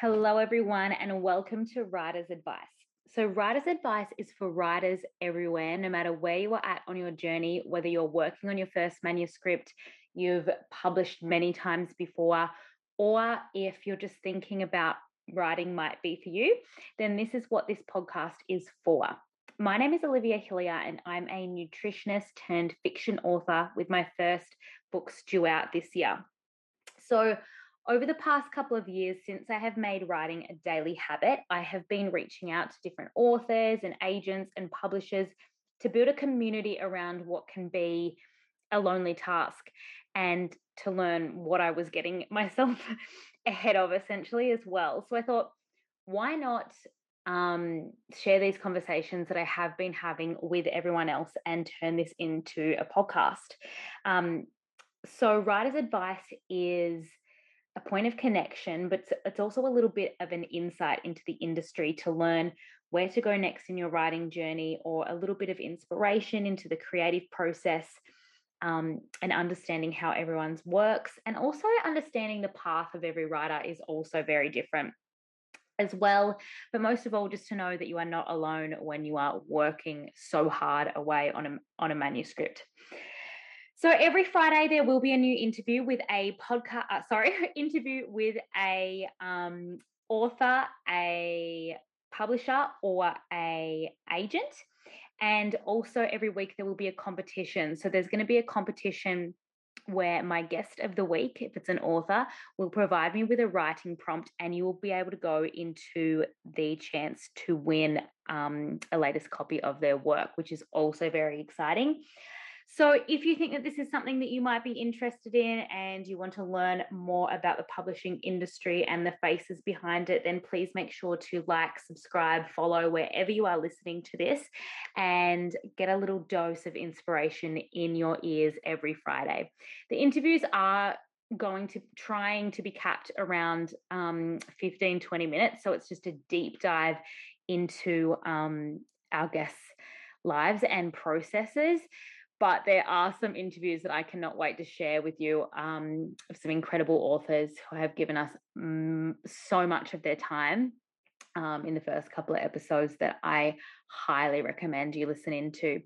Hello, everyone, and welcome to Writer's Advice. So, Writer's Advice is for writers everywhere, no matter where you are at on your journey, whether you're working on your first manuscript, you've published many times before, or if you're just thinking about writing might be for you, then this is what this podcast is for. My name is Olivia Hillier, and I'm a nutritionist turned fiction author with my first books due out this year. So, over the past couple of years, since I have made writing a daily habit, I have been reaching out to different authors and agents and publishers to build a community around what can be a lonely task and to learn what I was getting myself ahead of essentially as well. So I thought, why not um, share these conversations that I have been having with everyone else and turn this into a podcast? Um, so, writer's advice is a point of connection, but it's also a little bit of an insight into the industry to learn where to go next in your writing journey or a little bit of inspiration into the creative process um, and understanding how everyone's works. And also understanding the path of every writer is also very different as well. But most of all, just to know that you are not alone when you are working so hard away on a, on a manuscript. So every Friday there will be a new interview with a podcast. Uh, sorry, interview with a um, author, a publisher, or a agent, and also every week there will be a competition. So there's going to be a competition where my guest of the week, if it's an author, will provide me with a writing prompt, and you will be able to go into the chance to win um, a latest copy of their work, which is also very exciting. So, if you think that this is something that you might be interested in and you want to learn more about the publishing industry and the faces behind it, then please make sure to like, subscribe, follow wherever you are listening to this and get a little dose of inspiration in your ears every Friday. The interviews are going to trying to be capped around um, 15 20 minutes so it's just a deep dive into um, our guests lives and processes but there are some interviews that I cannot wait to share with you um, of some incredible authors who have given us mm, so much of their time um, in the first couple of episodes that I highly recommend you listen into.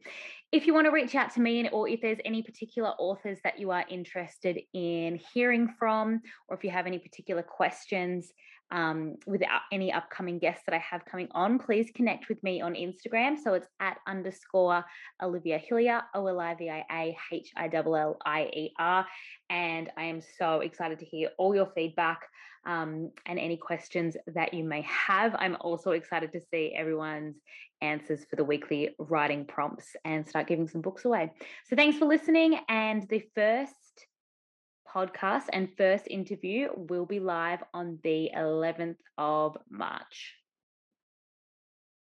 If you want to reach out to me, or if there's any particular authors that you are interested in hearing from, or if you have any particular questions, um, with any upcoming guests that I have coming on, please connect with me on Instagram. So it's at underscore Olivia Hillier, O L I V I A H I L L I E R. And I am so excited to hear all your feedback um, and any questions that you may have. I'm also excited to see everyone's answers for the weekly writing prompts and start giving some books away. So thanks for listening. And the first podcast and first interview will be live on the 11th of March.